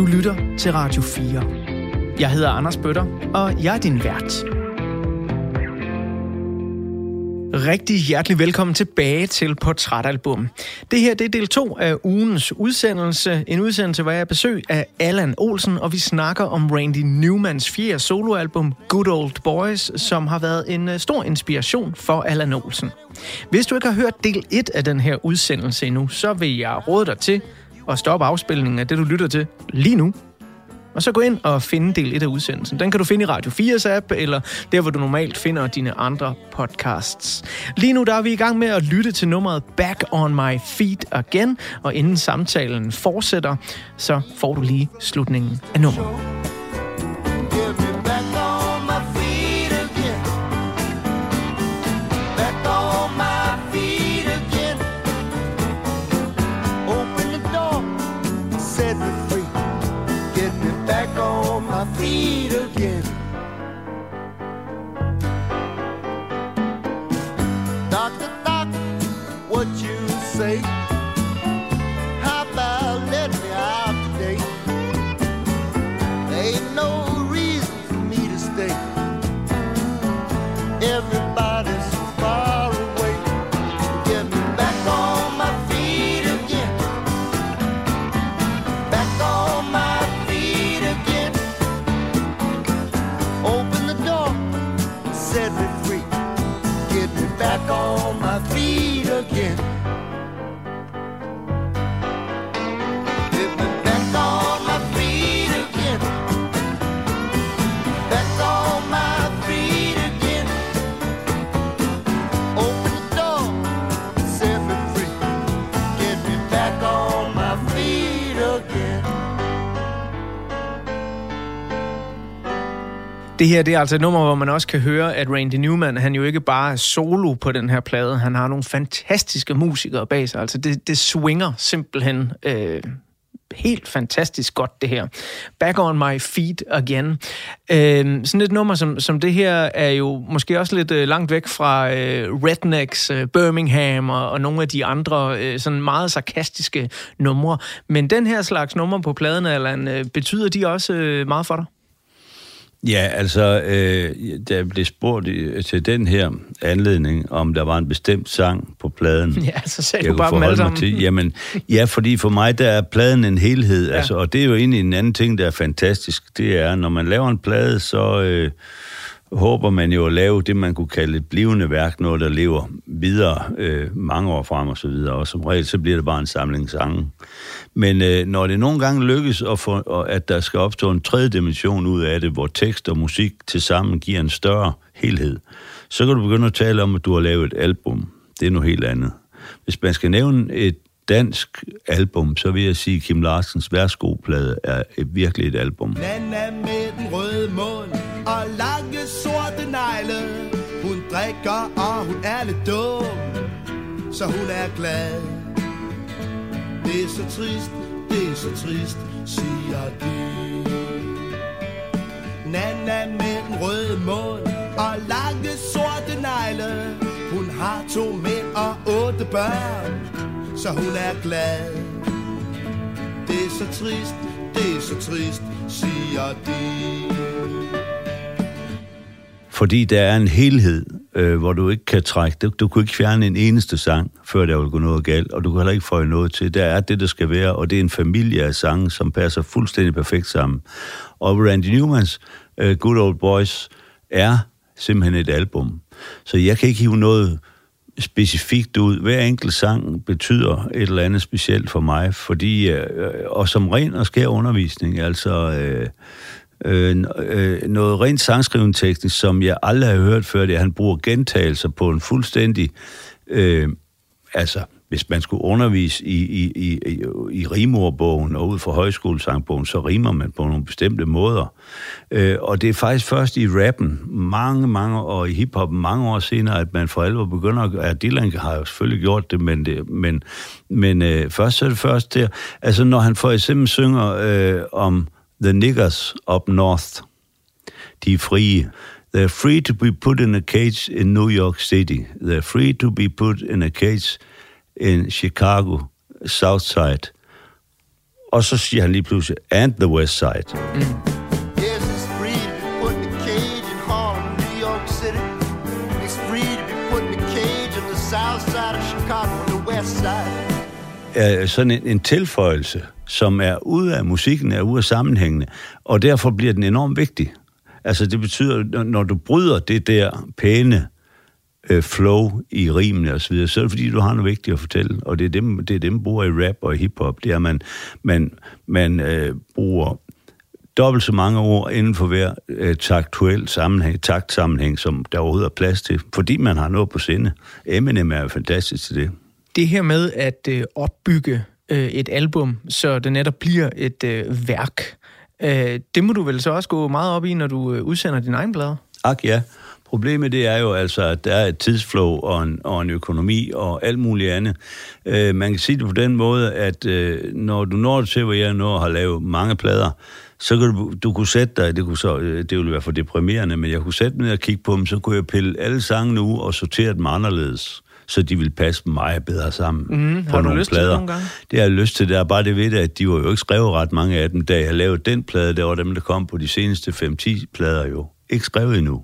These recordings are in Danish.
Du lytter til Radio 4. Jeg hedder Anders Bøtter, og jeg er din vært. Rigtig hjertelig velkommen tilbage til Portrætalbum. Det her det er del 2 af ugens udsendelse. En udsendelse, hvor jeg er besøg af Allan Olsen, og vi snakker om Randy Newmans fjerde soloalbum, Good Old Boys, som har været en øh, stor inspiration for Allan Olsen. Hvis du ikke har hørt del 1 af den her udsendelse endnu, så vil jeg råde dig til at stoppe afspilningen af det, du lytter til lige nu, og så gå ind og finde del 1 af udsendelsen. Den kan du finde i Radio 4's app, eller der, hvor du normalt finder dine andre podcasts. Lige nu der er vi i gang med at lytte til nummeret Back on My Feet Again, og inden samtalen fortsætter, så får du lige slutningen af nummeret. Det her det er altså et nummer, hvor man også kan høre, at Randy Newman, han jo ikke bare er solo på den her plade, han har nogle fantastiske musikere bag sig. Altså det, det swinger simpelthen øh, helt fantastisk godt, det her. Back on my feet again. Øh, sådan et nummer som, som det her er jo måske også lidt øh, langt væk fra øh, Rednecks, øh, Birmingham og, og nogle af de andre øh, sådan meget sarkastiske numre. Men den her slags numre på pladen, Allan, øh, betyder de også øh, meget for dig? Ja, altså, øh, der blev spurgt i, til den her anledning, om der var en bestemt sang på pladen. Ja, så sagde jeg du bare dem alle sammen. Til. Jamen, ja, fordi for mig, der er pladen en helhed, ja. altså, og det er jo egentlig en anden ting, der er fantastisk. Det er, når man laver en plade, så øh, håber man jo at lave det, man kunne kalde et blivende værk, noget, der lever videre øh, mange år frem og så videre, og som regel, så bliver det bare en samling sange. Men øh, når det nogle gange lykkes, at, få, at der skal opstå en tredje dimension ud af det, hvor tekst og musik til sammen giver en større helhed, så kan du begynde at tale om, at du har lavet et album. Det er noget helt andet. Hvis man skal nævne et dansk album, så vil jeg sige, at Kim Larsens Værsgoplade er et, virkelig et album. Nana med den røde mund og lange sorte negle. Hun drikker, og hun er lidt dum, så hun er glad. Det er så trist, det er så trist, siger de. Nana med den røde mund og lange sorte negle. Hun har to mænd og otte børn, så hun er glad. Det er så trist, det er så trist, siger de. Fordi der er en helhed, øh, hvor du ikke kan trække. Du, du kunne ikke fjerne en eneste sang, før der vil gå noget galt, og du kan heller ikke få noget til. Der er det, der skal være, og det er en familie af sange, som passer fuldstændig perfekt sammen. Og Randy Newmans øh, Good Old Boys er simpelthen et album. Så jeg kan ikke hive noget specifikt ud. Hver enkelt sang betyder et eller andet specielt for mig, fordi, øh, og som ren og skær undervisning, altså øh, øh, øh, noget rent sangskrivende teknisk, som jeg aldrig har hørt før, det er, at han bruger gentagelser på en fuldstændig, øh, altså hvis man skulle undervise i, i, i, i, i rimordbogen og ud fra højskolesangbogen, så rimer man på nogle bestemte måder. Øh, og det er faktisk først i rappen, mange, mange år i hiphoppen, mange år senere, at man for alvor begynder at... Ja, Dylan har jo selvfølgelig gjort det, men, det, men, men øh, først så er det først der... Altså, når han for eksempel synger øh, om The Niggers Up North, de er frie, They're free to be put in a cage in New York City. They're free to be put in a cage in Chicago, Southside. Og så siger han lige pludselig, and the West Side. Mm. Yes, it's free to be put in a cage in Harlem, New York City. It's free to be put in a cage on the south side of Chicago, the west side. er sådan en, en tilføjelse, som er ude af musikken, er ude af sammenhængende, og derfor bliver den enormt vigtig. Altså det betyder, når, du bryder det der pæne øh, flow i rimene og så videre, så er det fordi, du har noget vigtigt at fortælle, og det er dem, det er dem bruger i rap og hiphop, det er, at man, man, man øh, bruger dobbelt så mange ord inden for hver øh, taktuel sammenhæng, taktsammenhæng, som der overhovedet er plads til, fordi man har noget på sinde. Eminem er jo fantastisk til det. Det her med at øh, opbygge øh, et album, så det netop bliver et øh, værk, øh, det må du vel så også gå meget op i, når du øh, udsender din egen blad? Ak ja. Problemet det er jo altså, at der er et tidsflow og en, og en økonomi og alt muligt andet. Øh, man kan sige det på den måde, at øh, når du når til, hvor jeg nu har lavet mange plader, så kan du, du kunne sætte dig, det, kunne så, øh, det ville være for deprimerende, men jeg kunne sætte mig ned og kigge på dem, så kunne jeg pille alle sangene ud og sortere dem anderledes så de ville passe meget bedre sammen Mm, på har nogle lyst til det plader. nogle gange? Det har jeg lyst til. Det er bare det ved det, at de var jo ikke skrevet ret mange af dem. Da jeg lavede den plade, der var dem, der kom på de seneste 5-10 plader jo. Ikke skrevet endnu.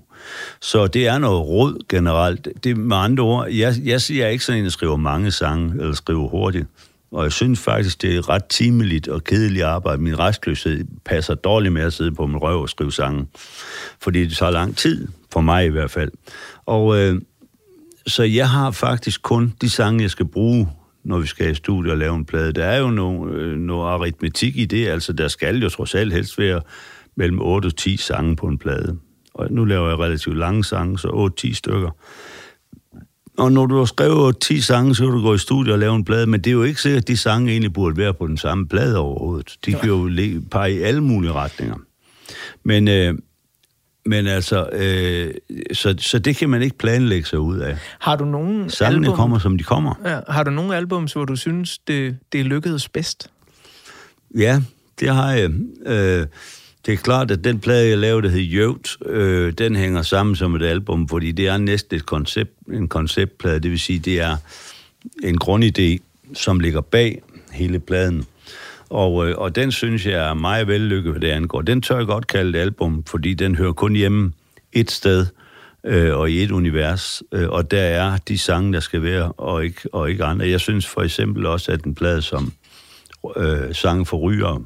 Så det er noget råd generelt. Det med andre ord, jeg, jeg siger er ikke sådan en, der skriver mange sange, eller skriver hurtigt. Og jeg synes faktisk, det er ret timeligt og kedeligt arbejde. Min restløshed passer dårligt med at sidde på min røv og skrive sange. Fordi det tager lang tid, for mig i hvert fald. Og øh, så jeg har faktisk kun de sange, jeg skal bruge, når vi skal i studiet og lave en plade. Der er jo noget, øh, noget aritmetik i det, altså der skal jo trods alt helst være mellem 8 og 10 sange på en plade. Og nu laver jeg relativt lange sange, så 8-10 stykker. Og når du har skrevet 10 sange, så kan du gå i studiet og lave en plade, men det er jo ikke sikkert, at de sange egentlig burde være på den samme plade overhovedet. De kan jo pege i alle mulige retninger. Men, øh, men altså, øh, så, så det kan man ikke planlægge sig ud af. Har du nogen Sangene album, kommer, som de kommer. ja, har du nogle albums, hvor du synes, det, det lykkedes bedst? Ja, det har jeg. Øh, det er klart, at den plade, jeg lavede, der hed Jøvt, øh, den hænger sammen som et album, fordi det er næsten et koncept, en konceptplade. Det vil sige, det er en grundidé, som ligger bag hele pladen. Og, øh, og den synes jeg er meget vellykket, hvad det angår. Den tør jeg godt kalde et album, fordi den hører kun hjemme et sted øh, og i et univers. Øh, og der er de sange, der skal være, og ikke, og ikke andre. Jeg synes for eksempel også, at en plade som øh, Sange for Ryger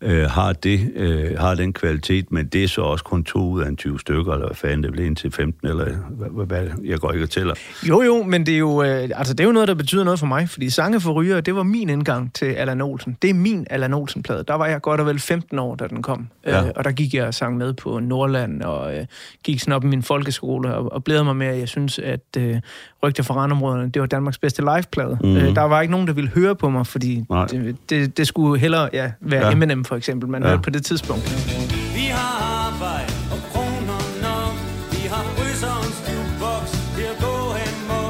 øh, har, det, øh, har den kvalitet, men det er så også kun to ud af en 20 stykker, eller hvad fanden det bliver en til 15, eller hvad, hvad, jeg går ikke og tæller. Jo, jo, men det er jo, øh, altså, det er jo noget, der betyder noget for mig, fordi Sange for Ryger, det var min indgang til Allan Olsen. Det er min Allan Olsen-plade. Der var jeg godt og vel 15 år, da den kom. Ja. Øh, og der gik jeg og sang med på Nordland, og øh, gik sådan op i min folkeskole, og, og blædede mig med, at jeg synes, at øh, Rygter fra randområderne, det var Danmarks bedste liveplade. Mm-hmm. Øh, der var ikke nogen, der ville høre på mig, fordi det, det, det skulle hellere ja, være ja. Eminem for eksempel, man Ja. hørte på det tidspunkt. Vi har arbejde og kroner nok. Vi har fryseren stuvbox til at gå hen må.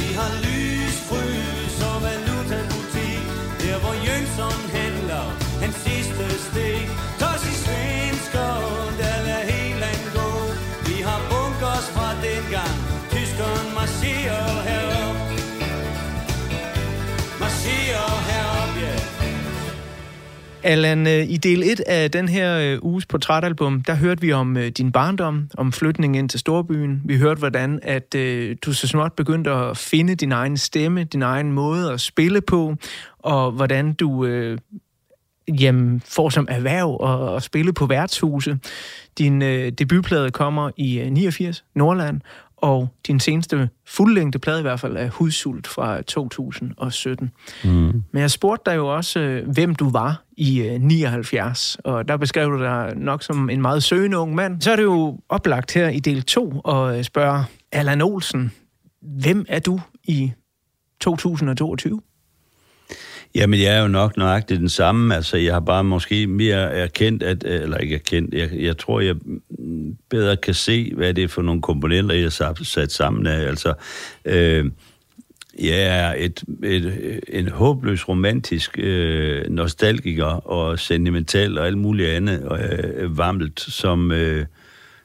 Vi har lys, frys og valutabutik. Der hvor Jønsson handler hans sidste stik. Toss i svensker, der lader helt gå. Vi har bunkers fra dengang. Tyskeren marcherer Allan, øh, i del 1 af den her øh, uges portrætalbum, der hørte vi om øh, din barndom, om flytningen ind til storbyen. Vi hørte, hvordan at du så småt begyndte at finde din egen stemme, din egen måde at spille på, og hvordan du øh, jamen, får som erhverv at, at spille på værtshuse. Din øh, debutplade kommer i 89, Nordland, og din seneste fuldlængde plade i hvert fald er Hudsult fra 2017. Mm. Men jeg spurgte dig jo også, øh, hvem du var i øh, 79, og der beskrev du dig nok som en meget søgende ung mand. Så er det jo oplagt her i del 2 at øh, spørge Allan Olsen, hvem er du i 2022? Jamen, jeg er jo nok nøjagtigt den samme. Altså, jeg har bare måske mere erkendt, at, øh, eller ikke erkendt, jeg, jeg tror, jeg bedre kan se, hvad det er for nogle komponenter, jeg har sat sammen af. Altså, øh, jeg er et, et, en håbløs romantisk øh, nostalgiker og sentimental og alt muligt andet øh, varmt, som... Øh,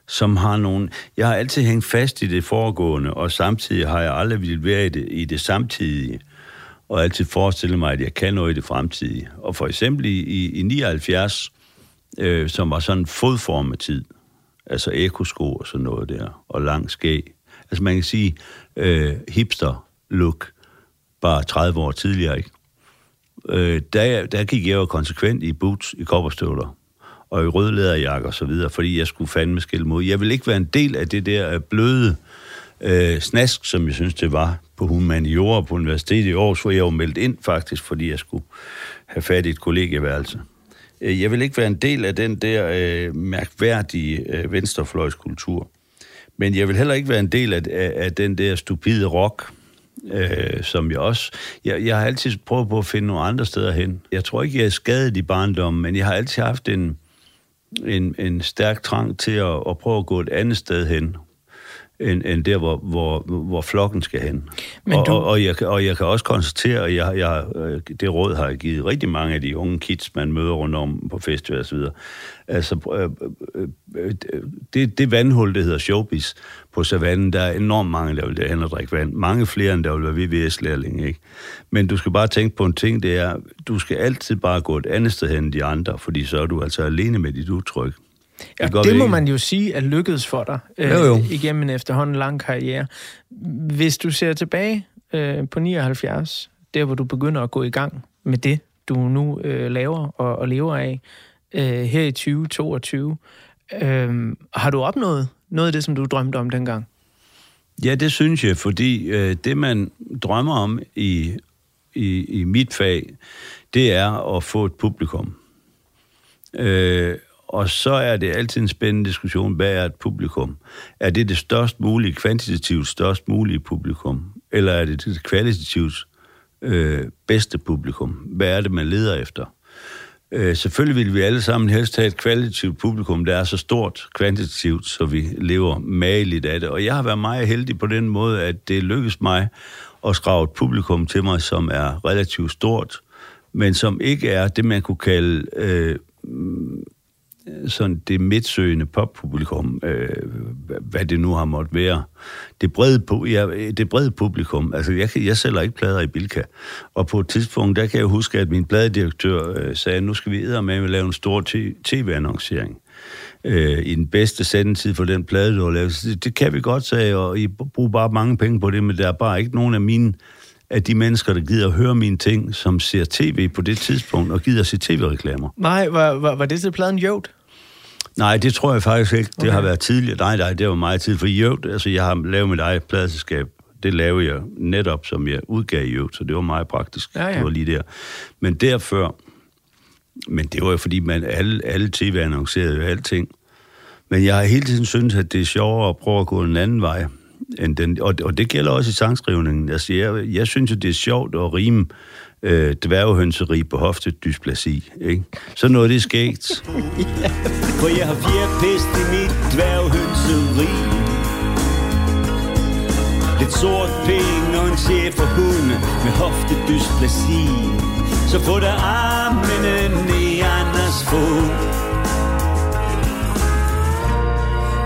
som har nogle... Jeg har altid hængt fast i det foregående, og samtidig har jeg aldrig ville være i det, i det samtidige og altid forestille mig, at jeg kan noget i det fremtidige. Og for eksempel i, i, i 79, øh, som var sådan en fodformet tid, altså ekosko og sådan noget der, og lang skæg. Altså man kan sige øh, hipster-look, bare 30 år tidligere, ikke? Øh, der, der gik jeg jo konsekvent i boots, i kopperstøvler, og i rødlæderjakke og så videre, fordi jeg skulle fandme skille mod. Jeg vil ikke være en del af det der øh, bløde øh, snask, som jeg synes, det var på humaniora på universitetet i Aarhus, hvor jeg var meldt ind faktisk, fordi jeg skulle have fat i et kollegieværelse. Øh, jeg vil ikke være en del af den der øh, mærkværdige øh, venstrefløjskultur. Men jeg vil heller ikke være en del af, af, af den der stupide rock, øh, som jeg også... Jeg, jeg har altid prøvet på at finde nogle andre steder hen. Jeg tror ikke, jeg er skadet i barndommen, men jeg har altid haft en, en, en stærk trang til at, at prøve at gå et andet sted hen end, end der, hvor, hvor, hvor flokken skal hen. Men og, du... og, og, jeg, og jeg kan også konstatere, at jeg, jeg, øh, det råd har jeg givet rigtig mange af de unge kids, man møder rundt om på festival og så videre. Altså, øh, øh, øh, det, det vandhul, det hedder showbiz på savannen, der er enormt mange, der vil derhen og drikke vand. Mange flere, end der vil være VVS-lærlinge, ikke? Men du skal bare tænke på en ting, det er, du skal altid bare gå et andet sted hen end de andre, fordi så er du altså alene med dit udtryk. Ja, det, det må man jo sige er lykkedes for dig øh, jo, jo. igennem en efterhånden lang karriere. Hvis du ser tilbage øh, på 79, der hvor du begynder at gå i gang med det, du nu øh, laver og, og lever af, øh, her i 2022, øh, har du opnået noget af det, som du drømte om dengang? Ja, det synes jeg, fordi øh, det, man drømmer om i, i, i mit fag, det er at få et publikum. Øh, og så er det altid en spændende diskussion, hvad er et publikum? Er det det størst mulige, kvantitativt størst mulige publikum? Eller er det det kvalitativt øh, bedste publikum? Hvad er det, man leder efter? Øh, selvfølgelig vil vi alle sammen helst have et kvalitativt publikum, der er så stort kvantitativt, så vi lever mageligt af det. Og jeg har været meget heldig på den måde, at det lykkedes mig at skrave et publikum til mig, som er relativt stort, men som ikke er det, man kunne kalde øh, sådan det midtsøgende poppublikum, øh, hvad det nu har måttet være. Det brede, ja, det brede publikum, altså jeg, jeg sælger ikke plader i Bilka, og på et tidspunkt, der kan jeg huske, at min pladedirektør øh, sagde, nu skal vi med at lave en stor tv-annoncering øh, i den bedste sendetid for den plade, du har lavet. Det, det kan vi godt sige, og I bruger bare mange penge på det, men der er bare ikke nogen af mine af de mennesker, der gider at høre mine ting, som ser tv på det tidspunkt, og gider at se tv-reklamer. Nej, var, var, var det til pladen Jøvd? Nej, det tror jeg faktisk ikke. Det okay. har været tidligere. Nej, nej, det var meget tid. For Jøvd, altså jeg har lavet mit eget pladselskab. Det lavede jeg netop, som jeg udgav i Jøvd, så det var meget praktisk. Ja, ja. Det var lige der. Men derfor, men det var jo fordi, man alle, alle tv annoncerede jo alting. Men jeg har hele tiden syntes, at det er sjovere at prøve at gå en anden vej end den, og, og det gælder også i sangskrivningen. Altså, jeg, jeg synes jo, det er sjovt at rime øh, dværghønseri på hoftedysplasi. Ikke? Så noget det er skægt. For jeg har fjerpest i mit dværghønseri. Lidt sort penge og en chef for hunde med hoftedysplasi. Så få der armene i Anders fod.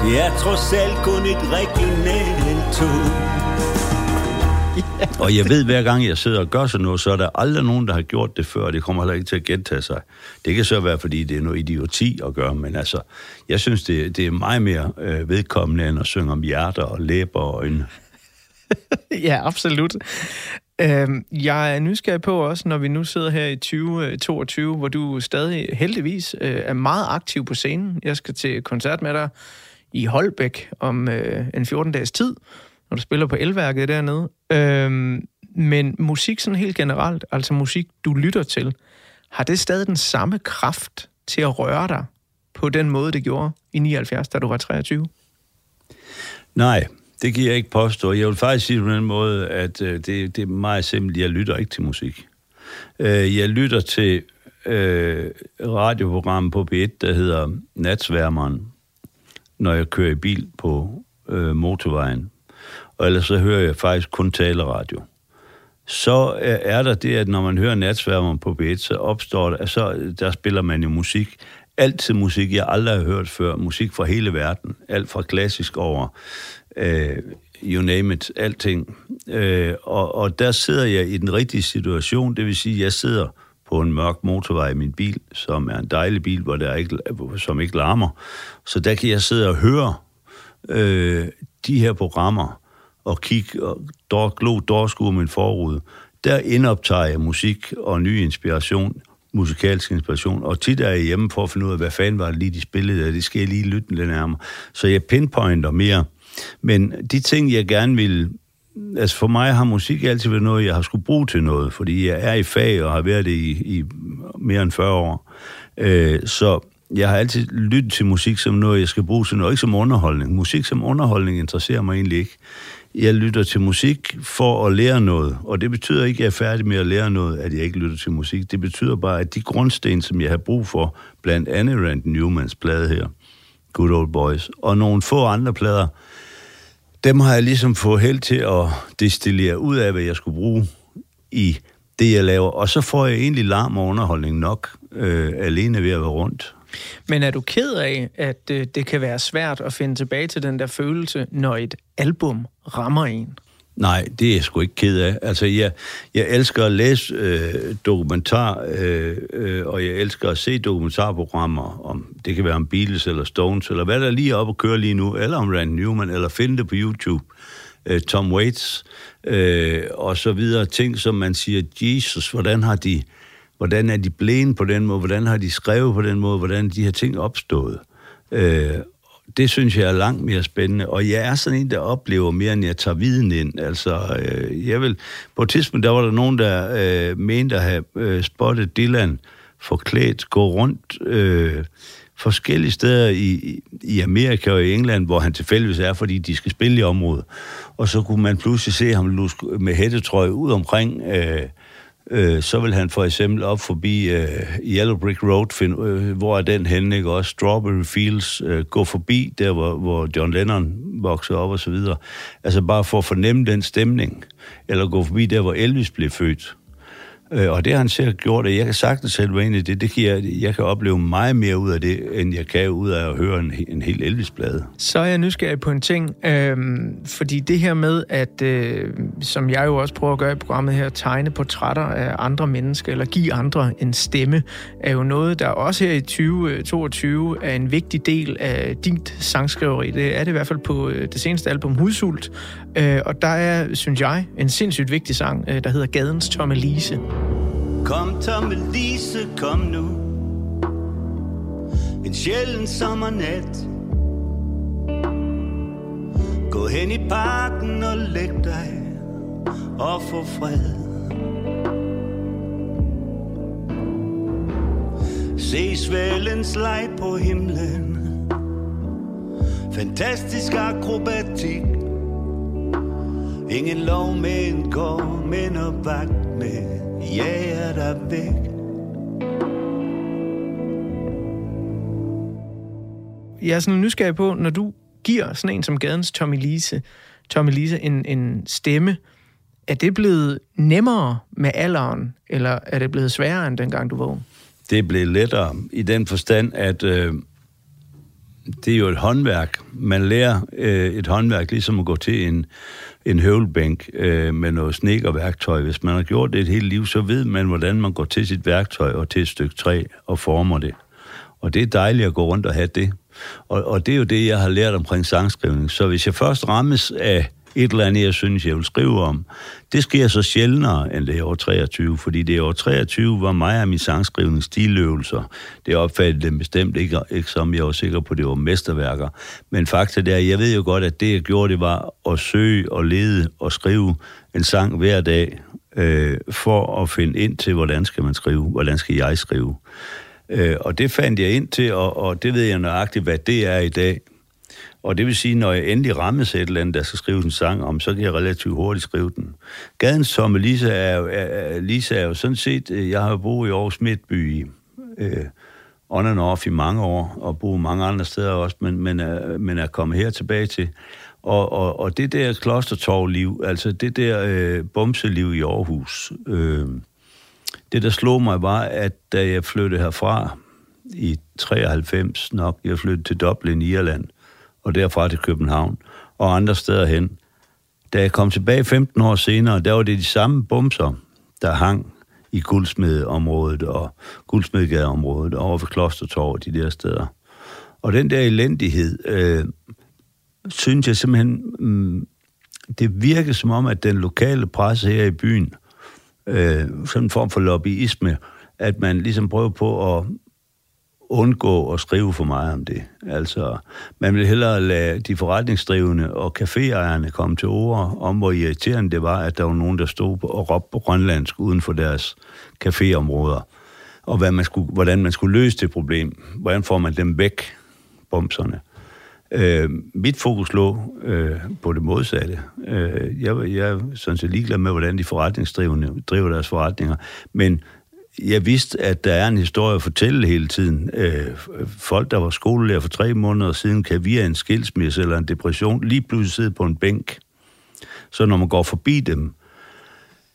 Det er trods alt kun et regionalt tog. Og jeg ved, hver gang jeg sidder og gør sådan noget, så er der aldrig nogen, der har gjort det før, og det kommer heller ikke til at gentage sig. Det kan så være, fordi det er noget idioti at gøre, men altså, jeg synes, det, det er meget mere øh, vedkommende, end at synge om hjerter og læber og øjne. ja, absolut. Øhm, jeg er nysgerrig på også, når vi nu sidder her i 2022, øh, hvor du stadig heldigvis øh, er meget aktiv på scenen. Jeg skal til koncert med dig i Holbæk om øh, en 14-dages tid, når du spiller på elværket dernede. Øhm, men musik sådan helt generelt, altså musik, du lytter til, har det stadig den samme kraft til at røre dig på den måde, det gjorde i 79, da du var 23? Nej, det kan jeg ikke påstå. Jeg vil faktisk sige på den måde, at øh, det, det er meget simpelt. Jeg lytter ikke til musik. Øh, jeg lytter til øh, radioprogram på B1, der hedder Natsværmeren, når jeg kører i bil på øh, motorvejen. Og ellers så hører jeg faktisk kun taleradio. Så øh, er der det, at når man hører natsværmer på B1, så opstår det, så øh, der spiller man jo musik. Altid musik, jeg aldrig har hørt før. Musik fra hele verden. Alt fra klassisk over øh, you name it, alting. Øh, og, og der sidder jeg i den rigtige situation, det vil sige, jeg sidder på en mørk motorvej i min bil, som er en dejlig bil, hvor der ikke, som ikke larmer. Så der kan jeg sidde og høre øh, de her programmer, og kigge og dår, glo dårskue min forrude. Der indoptager jeg musik og ny inspiration, musikalsk inspiration, og tit er jeg hjemme for at finde ud af, hvad fanden var det lige, de spillede, og det skal jeg lige lytte lidt nærmere. Så jeg pinpointer mere. Men de ting, jeg gerne vil altså for mig har musik altid været noget, jeg har skulle bruge til noget, fordi jeg er i fag og har været det i, i mere end 40 år. Øh, så jeg har altid lyttet til musik som noget, jeg skal bruge til noget, ikke som underholdning. Musik som underholdning interesserer mig egentlig ikke. Jeg lytter til musik for at lære noget, og det betyder ikke, at jeg er færdig med at lære noget, at jeg ikke lytter til musik. Det betyder bare, at de grundsten, som jeg har brug for, blandt andet Rand Newmans plade her, Good Old Boys, og nogle få andre plader, dem har jeg ligesom fået held til at destillere ud af, hvad jeg skulle bruge i det, jeg laver. Og så får jeg egentlig larm og underholdning nok, øh, alene ved at være rundt. Men er du ked af, at øh, det kan være svært at finde tilbage til den der følelse, når et album rammer en? Nej, det er jeg sgu ikke ked af. Altså, jeg, jeg elsker at læse øh, dokumentar, øh, øh, og jeg elsker at se dokumentarprogrammer, om det kan være om Beatles eller Stones, eller hvad der er lige op og køre lige nu, eller om Randy Newman, eller finde det på YouTube. Øh, Tom Waits, øh, og så videre. Ting, som man siger, Jesus, hvordan har de, hvordan er de blevet på den måde, hvordan har de skrevet på den måde, hvordan er de her ting opstået. Øh, det synes jeg er langt mere spændende, og jeg er sådan en, der oplever mere, end jeg tager viden ind. Altså, øh, jeg vil, på et tidspunkt, der var der nogen, der øh, mente at have øh, spottet Dylan forklædt, gå rundt øh, forskellige steder i, i Amerika og i England, hvor han tilfældigvis er, fordi de skal spille i området. Og så kunne man pludselig se ham med hættetrøje ud omkring øh, øh, så vil han for eksempel op forbi øh, Yellow Brick Road, find, øh, hvor er den henne, ikke? Også Strawberry Fields, øh, gå forbi der, hvor, hvor John Lennon voksede op og så videre. Altså bare for at fornemme den stemning. Eller gå forbi der, hvor Elvis blev født. Øh, og det har han selv gjort, og jeg kan sagtens selv være i det. det kan jeg, jeg kan opleve meget mere ud af det, end jeg kan ud af at høre en, en helt Elvis-plade. Så er jeg nysgerrig på en ting, øh, fordi det her med, at øh, som jeg jo også prøver at gøre i programmet her, tegne portrætter af andre mennesker, eller give andre en stemme, er jo noget, der også her i 2022 øh, er en vigtig del af dit sangskriveri. Det er det i hvert fald på øh, det seneste album, Hudsult. Øh, og der er, synes jeg, en sindssygt vigtig sang, øh, der hedder Gadens Tomme Lise. Kom Tomme Lise, kom nu. En sjælden sommernat. Gå hen i parken og læg dig Og få fred. Se svælens leg på himlen. Fantastisk akrobatik. Ingen lov men en men og vagt med jager dig væk. Jeg er sådan nysgerrig på, når du giver sådan en som gadens Tommy Lise, Tommy Lise en, en stemme, er det blevet nemmere med alderen, eller er det blevet sværere end dengang du var ung? Det er blevet lettere i den forstand, at øh, det er jo et håndværk. Man lærer øh, et håndværk ligesom at gå til en en høvelbænk øh, med noget snekerværktøj. Hvis man har gjort det et helt liv, så ved man, hvordan man går til sit værktøj og til et stykke træ og former det. Og det er dejligt at gå rundt og have det. Og, og det er jo det, jeg har lært omkring sangskrivning. Så hvis jeg først rammes af et eller andet, jeg synes, jeg vil skrive om. Det sker så sjældnere, end det år 23, fordi det år 23, var mig og min sangskrivning stiløvelser. Det opfattede dem bestemt ikke, ikke som jeg var sikker på, det var mesterværker. Men fakta er, jeg ved jo godt, at det, jeg gjorde, det var at søge og lede og skrive en sang hver dag, øh, for at finde ind til, hvordan skal man skrive, hvordan skal jeg skrive. Øh, og det fandt jeg ind til, og, og det ved jeg nøjagtigt, hvad det er i dag. Og det vil sige, når jeg endelig rammes et eller andet, der skal skrive en sang om, så kan jeg relativt hurtigt skrive den. Gaden som Lisa er, jo, er, Lisa er jo sådan set, øh, jeg har boet i Aarhus Midtby i øh, on and off i mange år, og boet mange andre steder også, men, men, er, men er kommet her tilbage til. Og, og, og det der klostertorvliv, altså det der øh, bumseliv i Aarhus, øh, det der slog mig var, at da jeg flyttede herfra i 93 nok, jeg flyttede til Dublin, Irland, og derfra til København, og andre steder hen, Da jeg kom tilbage 15 år senere, der var det de samme bumser, der hang i guldsmedeområdet og guldsmedegadeområdet over ved Klostertorv og de der steder. Og den der elendighed, øh, synes jeg simpelthen, mm, det virker som om, at den lokale presse her i byen, øh, sådan en form for lobbyisme, at man ligesom prøver på at undgå at skrive for meget om det. Altså, man vil hellere lade de forretningsdrivende og caféejerne komme til ord om, hvor irriterende det var, at der var nogen, der stod og råbte på grønlandsk uden for deres caféområder, og hvad man skulle, hvordan man skulle løse det problem. Hvordan får man dem væk, bomserne? Øh, mit fokus lå øh, på det modsatte. Øh, jeg, jeg er sådan set ligeglad med, hvordan de forretningsdrivende driver deres forretninger, men jeg vidste, at der er en historie at fortælle hele tiden. Øh, folk, der var skolelærer for tre måneder siden, kan via en skilsmisse eller en depression lige pludselig sidde på en bænk. Så når man går forbi dem,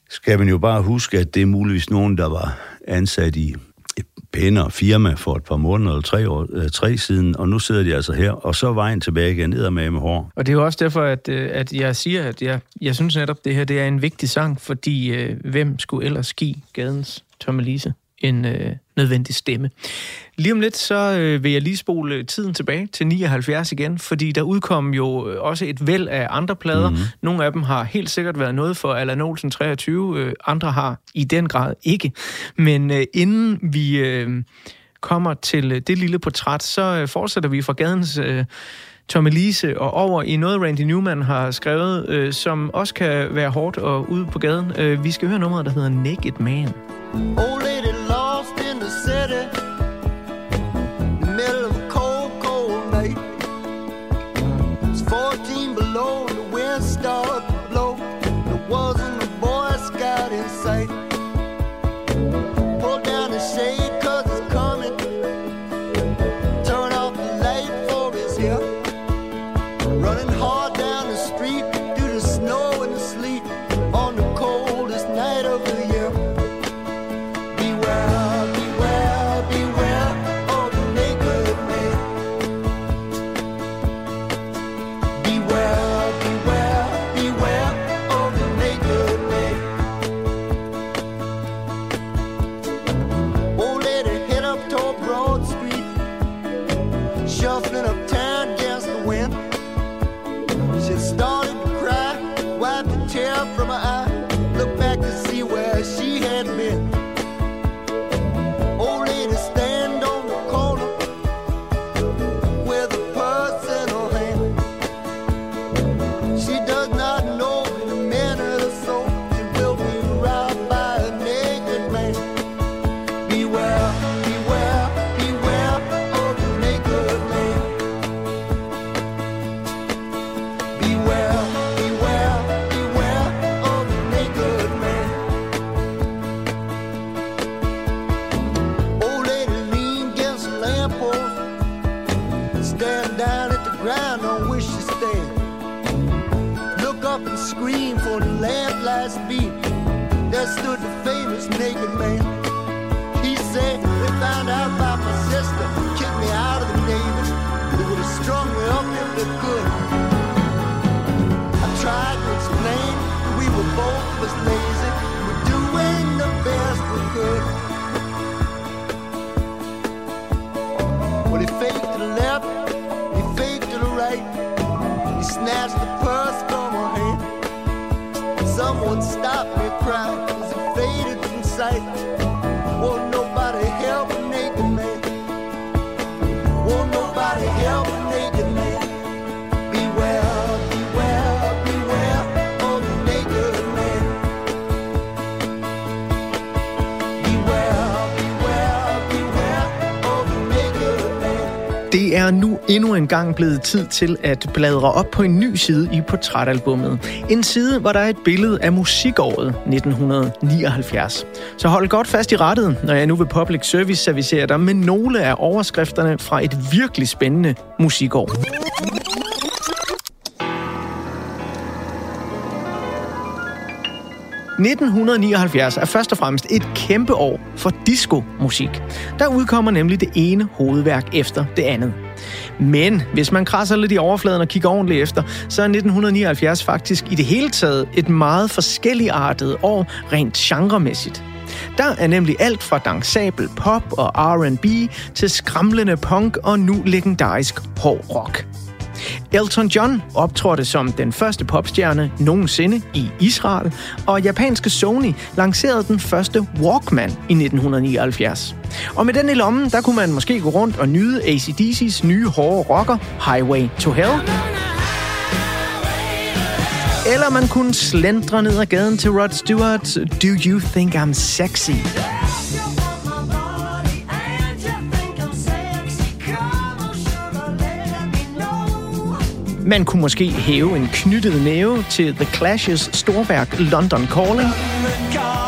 skal man jo bare huske, at det er muligvis nogen, der var ansat i et pænere firma for et par måneder eller tre, år, øh, tre siden, og nu sidder de altså her, og så er vejen tilbage igen ned med med hår. Og det er jo også derfor, at, øh, at jeg siger, at jeg, jeg synes netop, det her det er en vigtig sang, fordi øh, hvem skulle ellers give gadens Tommelise en øh, nødvendig stemme. Lige om lidt, så øh, vil jeg lige spole tiden tilbage til 79 igen, fordi der udkom jo øh, også et væld af andre plader. Mm-hmm. Nogle af dem har helt sikkert været noget for Allan Olsen 23, øh, andre har i den grad ikke. Men øh, inden vi øh, kommer til øh, det lille portræt, så øh, fortsætter vi fra gadens... Øh, Tommy Lise og over i noget, Randy Newman har skrevet, øh, som også kan være hårdt og ude på gaden. Øh, vi skal høre nummeret, der hedder Naked Man. Oh, lady lost Det er nu endnu en gang blevet tid til at bladre op på en ny side i portrætalbummet. En side, hvor der er et billede af musikåret 1979. Så hold godt fast i rettet, når jeg nu vil public service servicere dig med nogle af overskrifterne fra et virkelig spændende musikår. 1979 er først og fremmest et kæmpe år for disco-musik. Der udkommer nemlig det ene hovedværk efter det andet. Men hvis man krasser lidt i overfladen og kigger ordentligt efter, så er 1979 faktisk i det hele taget et meget forskelligartet år rent genremæssigt. Der er nemlig alt fra dansabel pop og R&B til skramlende punk og nu legendarisk hård rock. Elton John optrådte som den første popstjerne nogensinde i Israel, og japanske Sony lancerede den første Walkman i 1979. Og med den i lommen, der kunne man måske gå rundt og nyde ACDC's nye hårde rocker, Highway to Hell. Eller man kunne slendre ned ad gaden til Rod Stewart, Do You Think I'm Sexy? Man kunne måske hæve en knyttet næve til The Clash's storværk London Calling. To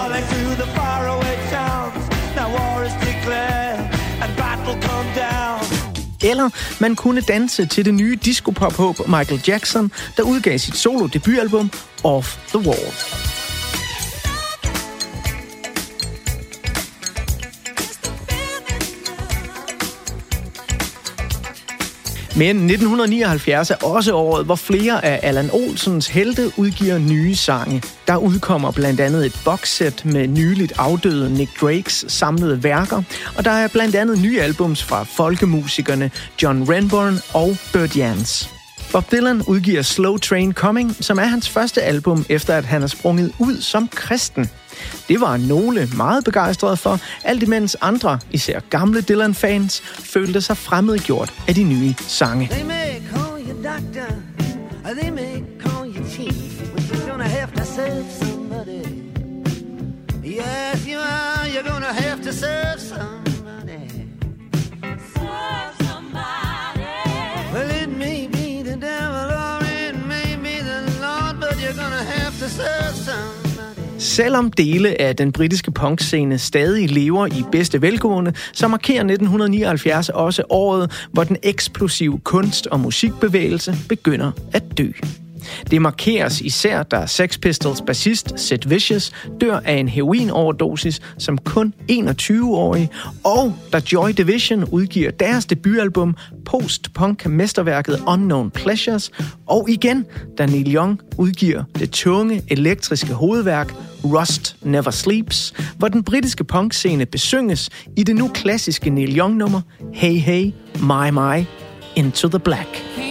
Eller man kunne danse til det nye disco-pop-håb Michael Jackson, der udgav sit solo-debutalbum Off the Wall. Men 1979 er også året, hvor flere af Allan Olsens helte udgiver nye sange. Der udkommer blandt andet et boxset med nyligt afdøde Nick Drakes samlede værker, og der er blandt andet nye albums fra folkemusikerne John Renborn og Bert Jans. Bob Dylan udgiver Slow Train Coming, som er hans første album, efter at han er sprunget ud som kristen. Det var nogle meget begejstrede for, alt imens andre, især gamle Dylan-fans, følte sig fremmedgjort af de nye sange. They may call you doctor, or they may call you chief, but you're gonna have to serve somebody. Yes, you are. You're gonna have to serve somebody. Serve somebody. Well, it may be the devil or it may be the Lord, but you're gonna have to serve somebody. Selvom dele af den britiske punkscene stadig lever i bedste velgående, så markerer 1979 også året, hvor den eksplosive kunst- og musikbevægelse begynder at dø. Det markeres især, da Sex Pistols bassist Sid Vicious dør af en heroinoverdosis som kun 21-årig, og da Joy Division udgiver deres debutalbum post-punk-mesterværket Unknown Pleasures, og igen, da Neil Young udgiver det tunge, elektriske hovedværk Rust Never Sleeps, hvor den britiske punkscene besynges i det nu klassiske Neil Young-nummer Hey Hey, My My, Into the Black.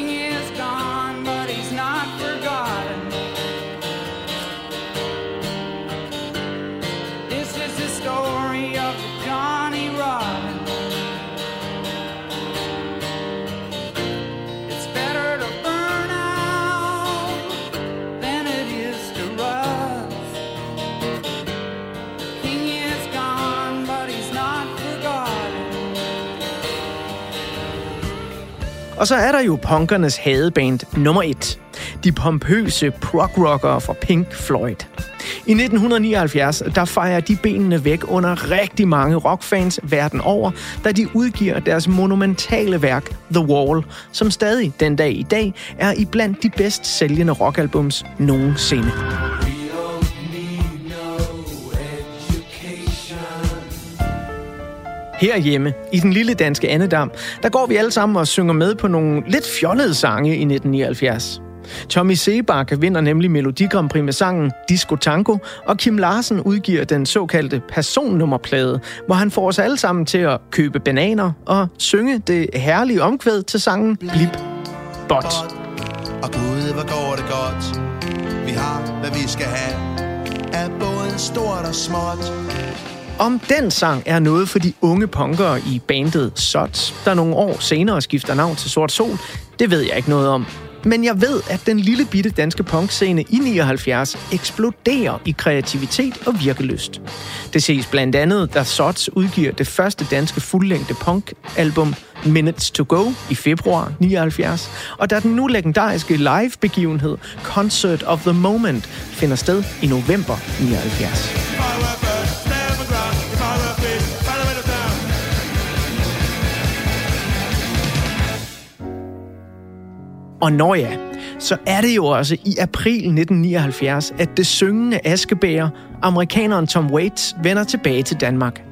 Og så er der jo punkernes hadeband nummer et. De pompøse prog-rockere fra Pink Floyd. I 1979, der fejrer de benene væk under rigtig mange rockfans verden over, da de udgiver deres monumentale værk The Wall, som stadig den dag i dag er i blandt de bedst sælgende rockalbums nogensinde. Herhjemme, i den lille danske Annedam, der går vi alle sammen og synger med på nogle lidt fjollede sange i 1979. Tommy Sebak vinder nemlig Melodi Grand Prix med sangen Disco Tango, og Kim Larsen udgiver den såkaldte personnummerplade, hvor han får os alle sammen til at købe bananer og synge det herlige omkvæd til sangen Blip Bot. Og Gud, hvor går det godt Vi har, hvad vi skal have Er både stort og småt om den sang er noget for de unge punkere i bandet Sots, der nogle år senere skifter navn til Sort Sol, det ved jeg ikke noget om. Men jeg ved, at den lille bitte danske punkscene i 79 eksploderer i kreativitet og virkelyst. Det ses blandt andet, da Sots udgiver det første danske fuldlængde punkalbum Minutes to Go i februar 79, og da den nu legendariske live-begivenhed Concert of the Moment finder sted i november 79. Og når ja, så er det jo også i april 1979, at det syngende askebæger, amerikaneren Tom Waits, vender tilbage til Danmark.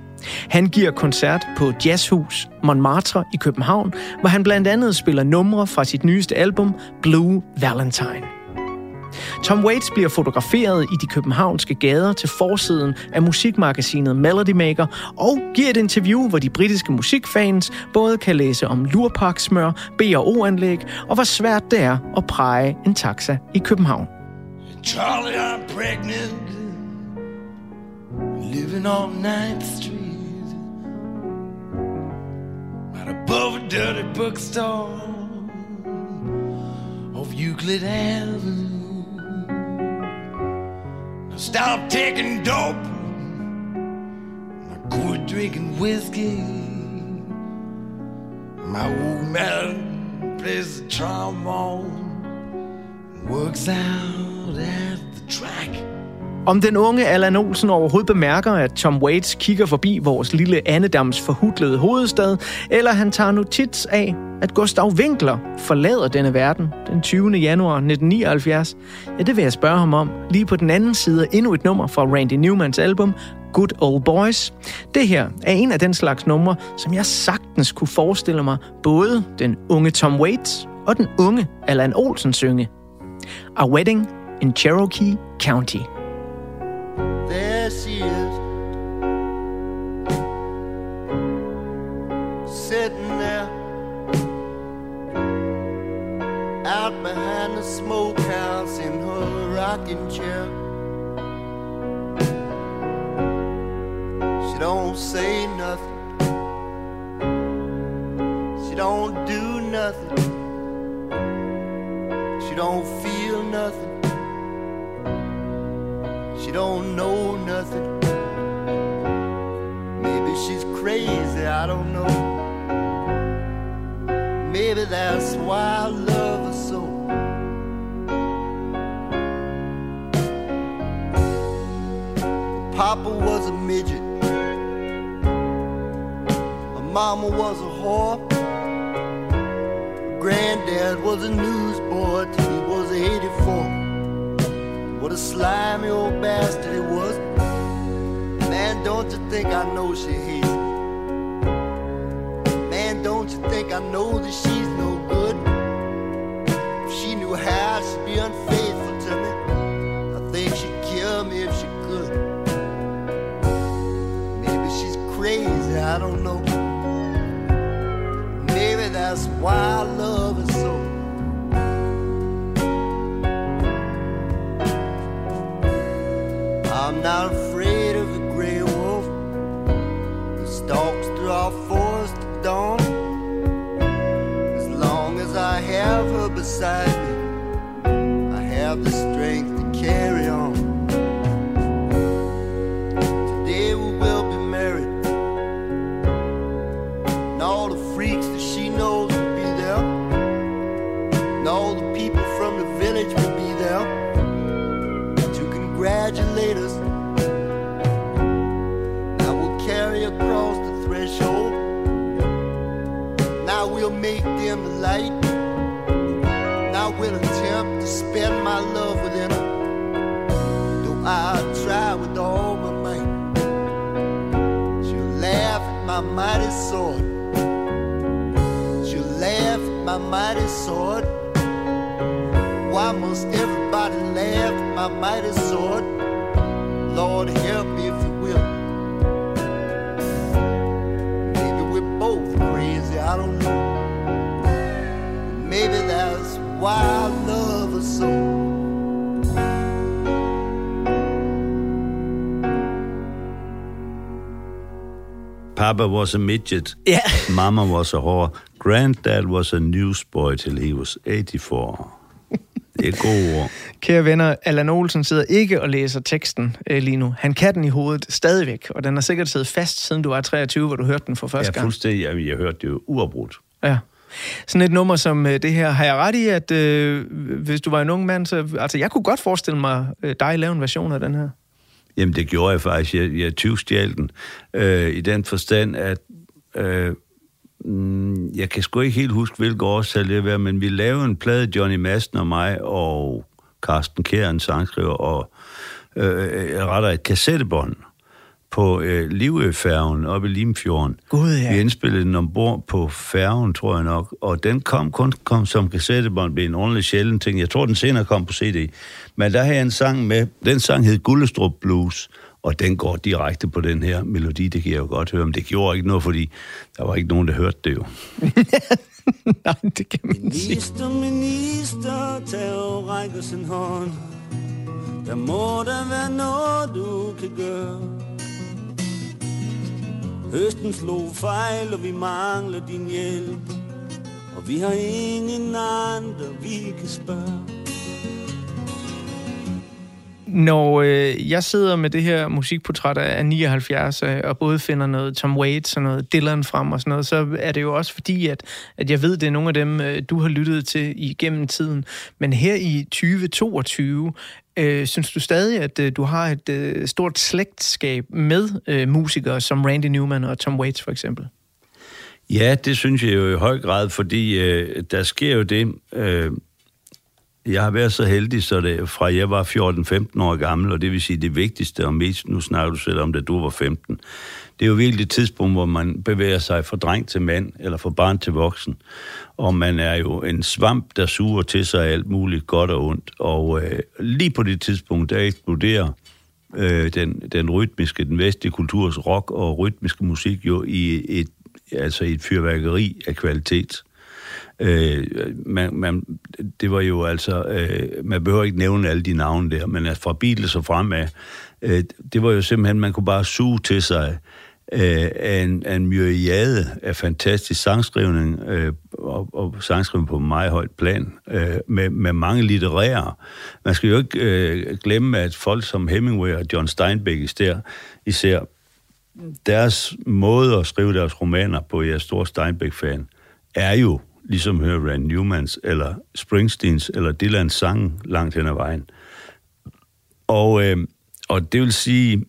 Han giver koncert på Jazzhus Montmartre i København, hvor han blandt andet spiller numre fra sit nyeste album Blue Valentine. Tom Waits bliver fotograferet i de københavnske gader til forsiden af musikmagasinet Melody Maker og giver et interview, hvor de britiske musikfans både kan læse om lurpaksmør, B&O-anlæg og hvor svært det er at præge en taxa i København. Charlie, I'm pregnant. Living on 9th Street. Right above a dirty bookstore Of Euclid Avenue. I stopped taking dope. I quit drinking whiskey. My old man plays the trombone. Works out at the track. Om den unge Allan Olsen overhovedet bemærker, at Tom Waits kigger forbi vores lille Annedams forhudlede hovedstad, eller han tager notits af, at Gustav Winkler forlader denne verden den 20. januar 1979, ja, det vil jeg spørge ham om lige på den anden side endnu et nummer fra Randy Newmans album Good Old Boys. Det her er en af den slags numre, som jeg sagtens kunne forestille mig både den unge Tom Waits og den unge Allan Olsen synge. A Wedding in Cherokee County. Smokehouse in her rocking chair. She don't say nothing. She don't do nothing. She don't feel nothing. She don't know nothing. Maybe she's crazy, I don't know. Maybe that's why I love her so. Papa was a midget. My mama was a whore. Granddad was a newsboy till he was 84. What a slimy old bastard he was. Man, don't you think I know she hates me? Man, don't you think I know that she's no good? If she knew how, she'd be unfaithful I don't know. Maybe that's why I love her so. I'm not afraid Papa was a midget. Ja. Mama was a whore. Granddad was a newsboy till he was 84. Det er gode ord. Kære venner, Allan Olsen sidder ikke og læser teksten øh, lige nu. Han kan den i hovedet stadigvæk, og den har sikkert siddet fast, siden du var 23, hvor du hørte den for første gang. fuldstændig, jeg, jeg hørte det jo uafbrudt. Ja. Sådan et nummer som øh, det her, har jeg ret i, at øh, hvis du var en ung mand, så... Altså, jeg kunne godt forestille mig øh, dig lave en version af den her. Jamen, det gjorde jeg faktisk. Jeg, jeg tyvstjal den. Øh, I den forstand, at øh, mm, jeg kan sgu ikke helt huske, hvilket årstal det var, men vi lavede en plade, Johnny Madsen og mig, og Carsten Kjær, en sangskriver, og øh, øh, øh retter et kassettebånd på øh, Livøfærgen oppe i Limfjorden. Gud, ja. Vi indspillede den ombord på færgen, tror jeg nok, og den kom kun kom som kassettebånd, blev en ordentlig sjælden ting. Jeg tror, den senere kom på CD. Men der havde jeg en sang med, den sang hed Gullestrup Blues, og den går direkte på den her melodi, det kan jeg jo godt høre, men det gjorde ikke noget, fordi der var ikke nogen, der hørte det jo. Nej, det kan man sige. Minister, minister, tag og ræk os en hånd. Der må der være noget, du kan gøre. Høsten slog fejl, og vi mangler din hjælp. Og vi har ingen andre, vi kan spørge. Når øh, jeg sidder med det her musikportræt af 79, øh, og både finder noget Tom Waits og noget Dylan frem og sådan noget, så er det jo også fordi, at, at jeg ved, det er nogle af dem, øh, du har lyttet til igennem tiden. Men her i 2022, øh, synes du stadig, at øh, du har et øh, stort slægtskab med øh, musikere som Randy Newman og Tom Waits for eksempel? Ja, det synes jeg jo i høj grad, fordi øh, der sker jo det... Øh, jeg har været så heldig, så det fra jeg var 14-15 år gammel, og det vil sige det vigtigste og mest, nu snakker du selv om, da du var 15. Det er jo virkelig et tidspunkt, hvor man bevæger sig fra dreng til mand, eller fra barn til voksen. Og man er jo en svamp, der suger til sig alt muligt godt og ondt. Og øh, lige på det tidspunkt, der eksploderer øh, den, den rytmiske, den vestlige kulturs rock og rytmiske musik jo i et, altså i et fyrværkeri af kvalitet. Øh, man, man, det var jo altså, øh, man behøver ikke nævne alle de navne der, men at fra Beatles og fremad, øh, det var jo simpelthen, man kunne bare suge til sig øh, af en, af en myriade af fantastisk sangskrivning, øh, og, og sangskrivning på meget højt plan, øh, med, med mange litterære. Man skal jo ikke øh, glemme, at folk som Hemingway og John Steinbeck især, især deres måde at skrive deres romaner på, jeg er stor Steinbeck-fan, er jo ligesom hører Rand Newmans, eller Springsteens, eller Dylans sang langt hen ad vejen. Og, øh, og det vil sige,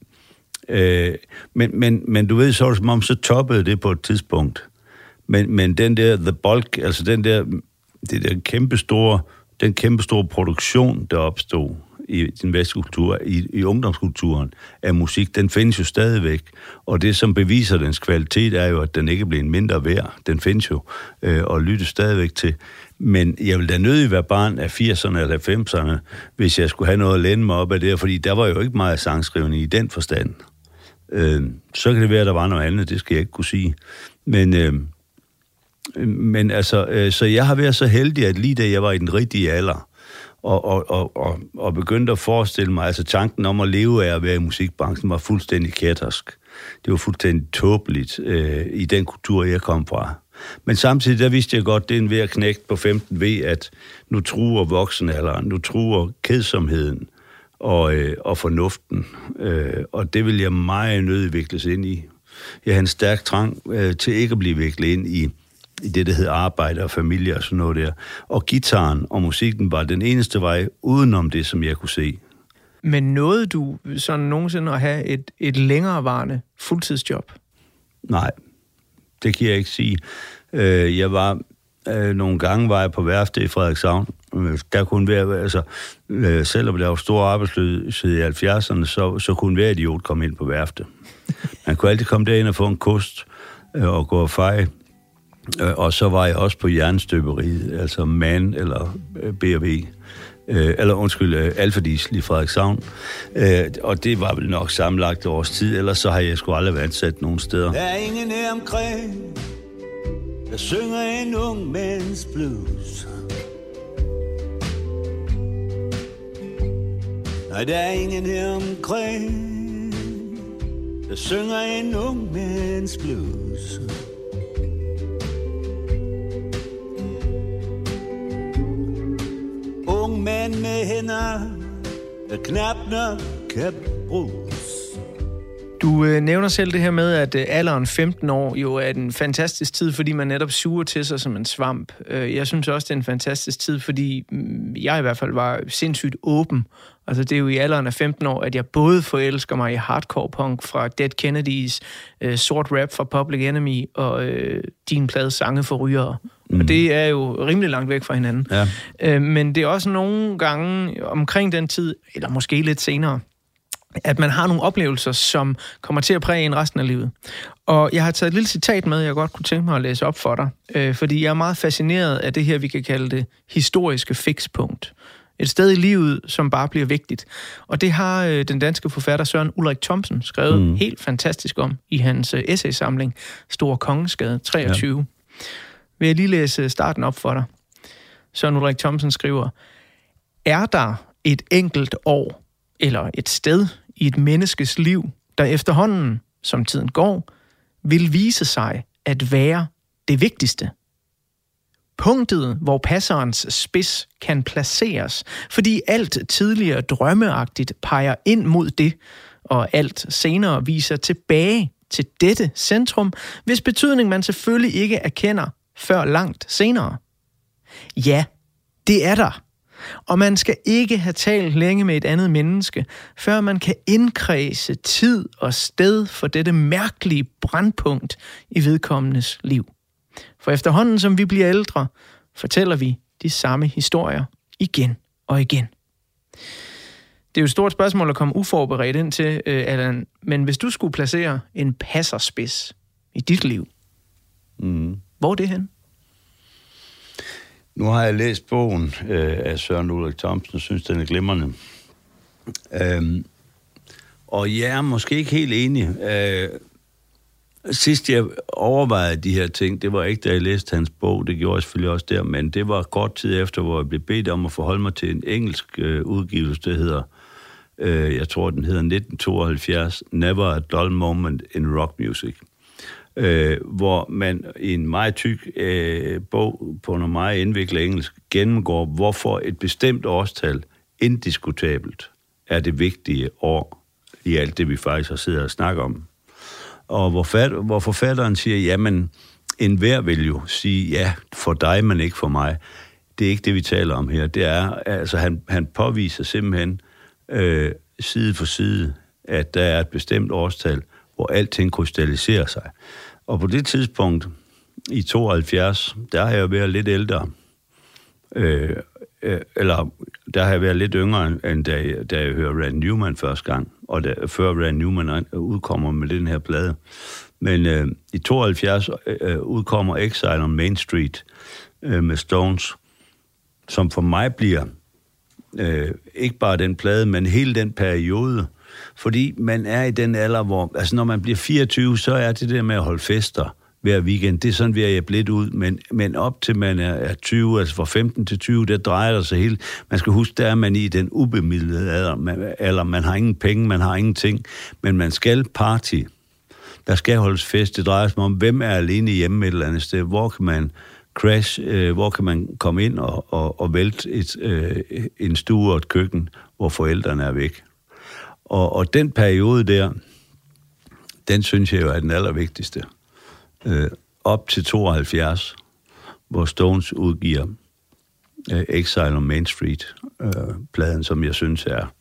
øh, men, men, men du ved, så det som om, så toppede det på et tidspunkt. Men, men den der, the bulk, altså den der, det der kæmpe store, den kæmpe store produktion, der opstod i den vestkultur, i, i ungdomskulturen af musik, den findes jo stadigvæk. Og det, som beviser dens kvalitet, er jo, at den ikke bliver en mindre værd. Den findes jo, øh, og lyttes stadigvæk til. Men jeg vil da nødig være barn af 80'erne eller 90'erne, hvis jeg skulle have noget at læne mig op af det, fordi der var jo ikke meget sangskrivning i den forstand. Øh, så kan det være, at der var noget andet, det skal jeg ikke kunne sige. Men, øh, men altså, øh, så jeg har været så heldig, at lige da jeg var i den rigtige alder, og, og, og, og, og begyndte at forestille mig, altså tanken om at leve af at være i musikbranchen var fuldstændig kættersk. Det var fuldstændig tåbeligt øh, i den kultur, jeg kom fra. Men samtidig, der vidste jeg godt, det er en ved at på 15 ved, at nu truer voksenalderen, nu truer kedsomheden og, øh, og fornuften. Øh, og det vil jeg meget nødig vikles ind i. Jeg har en stærk trang øh, til ikke at blive viklet ind i i det, der hedder arbejde og familie og sådan noget der. Og gitaren og musikken var den eneste vej udenom det, som jeg kunne se. Men nåede du sådan nogensinde at have et, et længerevarende fuldtidsjob? Nej, det kan jeg ikke sige. Øh, jeg var øh, nogle gange var jeg på værftet i Frederikshavn. Øh, der kunne være, altså, øh, selvom der var stor arbejdsløshed i 70'erne, så, så kunne hver idiot komme ind på værftet. Man kunne altid komme derind og få en kost øh, og gå og feje. Øh, og så var jeg også på jernstøberiet, altså MAN eller øh, BRV. Øh, eller undskyld, øh, Alfa Diesel i Frederikshavn. Øh, og det var vel nok sammenlagt års tid, ellers så har jeg sgu aldrig været ansat nogen steder. Der er ingen her omkring, jeg synger en ung mands blues. Nej, der er ingen her omkring, Jeg synger en ung mands blues. Ung mand med hænder, der knap nok kan bruge du øh, nævner selv det her med, at øh, alderen 15 år jo er en fantastisk tid, fordi man netop suger til sig som en svamp. Øh, jeg synes også, det er en fantastisk tid, fordi mm, jeg i hvert fald var sindssygt åben. Altså det er jo i alderen af 15 år, at jeg både forelsker mig i hardcore punk fra Dead Kennedys, øh, sort rap fra Public Enemy og øh, din plade Sange for Rygere. Mm. Og det er jo rimelig langt væk fra hinanden. Ja. Øh, men det er også nogle gange omkring den tid, eller måske lidt senere, at man har nogle oplevelser, som kommer til at præge en resten af livet. Og jeg har taget et lille citat med, jeg godt kunne tænke mig at læse op for dig, øh, fordi jeg er meget fascineret af det her, vi kan kalde det historiske fikspunkt. Et sted i livet, som bare bliver vigtigt. Og det har øh, den danske forfatter Søren Ulrik Thomsen skrevet mm. helt fantastisk om i hans øh, essaysamling Stor Kongeskade 23. Ja. Vil jeg lige læse starten op for dig. Søren Ulrik Thomsen skriver, Er der et enkelt år eller et sted i et menneskes liv, der efterhånden, som tiden går, vil vise sig at være det vigtigste. Punktet, hvor passerens spids kan placeres, fordi alt tidligere drømmeagtigt peger ind mod det, og alt senere viser tilbage til dette centrum, hvis betydning man selvfølgelig ikke erkender før langt senere. Ja, det er der. Og man skal ikke have talt længe med et andet menneske, før man kan indkredse tid og sted for dette mærkelige brandpunkt i vedkommendes liv. For efterhånden som vi bliver ældre, fortæller vi de samme historier igen og igen. Det er jo et stort spørgsmål at komme uforberedt ind til, øh, Allan, men hvis du skulle placere en passerspids i dit liv, Mm. hvor er det hen? Nu har jeg læst bogen øh, af Søren Ulrik Thomsen, og synes, den er glimrende. Øhm, og jeg er måske ikke helt enig. Øh, sidst jeg overvejede de her ting, det var ikke, da jeg læste hans bog, det gjorde jeg selvfølgelig også der, men det var kort tid efter, hvor jeg blev bedt om at forholde mig til en engelsk øh, udgivelse, der hedder, øh, jeg tror, den hedder 1972, Never a Dull Moment in Rock Music øh, hvor man i en meget tyk øh, bog på noget meget indviklet engelsk gennemgår, hvorfor et bestemt årstal indiskutabelt er det vigtige år i alt det, vi faktisk har siddet og snakket om. Og hvor, fat, hvor forfatteren siger, jamen, enhver vil jo sige, ja, for dig, men ikke for mig. Det er ikke det, vi taler om her. Det er, altså, han, han påviser simpelthen øh, side for side, at der er et bestemt årstal, hvor alting krystalliserer sig. Og på det tidspunkt, i 72, der har jeg været lidt ældre. Øh, øh, eller der har jeg været lidt yngre, end da jeg, da jeg hører Rand Newman første gang. Og da, før Rand Newman udkommer med den her plade. Men øh, i 72 øh, øh, udkommer Exile on Main Street øh, med Stones, som for mig bliver øh, ikke bare den plade, men hele den periode, fordi man er i den alder, hvor, altså når man bliver 24, så er det der med at holde fester hver weekend, det er sådan, vi er blevet ud, men, men op til man er, er 20, altså fra 15 til 20, der drejer det sig helt. Man skal huske, der er man i den ubemidlede alder, man, alder. man har ingen penge, man har ingenting, men man skal party. Der skal holdes fest. Det drejer sig om, hvem er alene hjemme et eller andet sted. Hvor kan man crash, øh, hvor kan man komme ind og, og, og vælte et, øh, en stue og et køkken, hvor forældrene er væk. Og, og den periode der, den synes jeg jo er den allervigtigste. Øh, op til 72, hvor Stones udgiver øh, Exile on Main Street, øh, pladen, som jeg synes er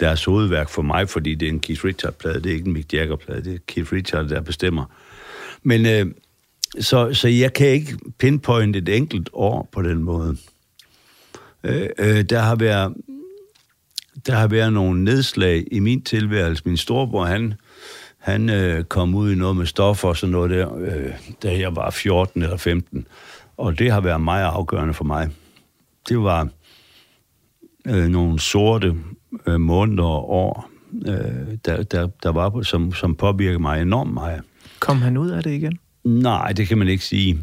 deres hovedværk for mig, fordi det er en Keith Richard-plade, det er ikke en Mick Jagger-plade, det er Keith Richard, der bestemmer. Men øh, så, så jeg kan ikke pinpointe et enkelt år på den måde. Øh, øh, der har været der har været nogle nedslag i min tilværelse. Min storebror, han, han øh, kom ud i noget med stoffer og sådan noget der, øh, da jeg var 14 eller 15. Og det har været meget afgørende for mig. Det var øh, nogle sorte øh, måneder og år, øh, der, der, der var, som, som påvirkede mig enormt meget. Kom han ud af det igen? Nej, det kan man ikke sige.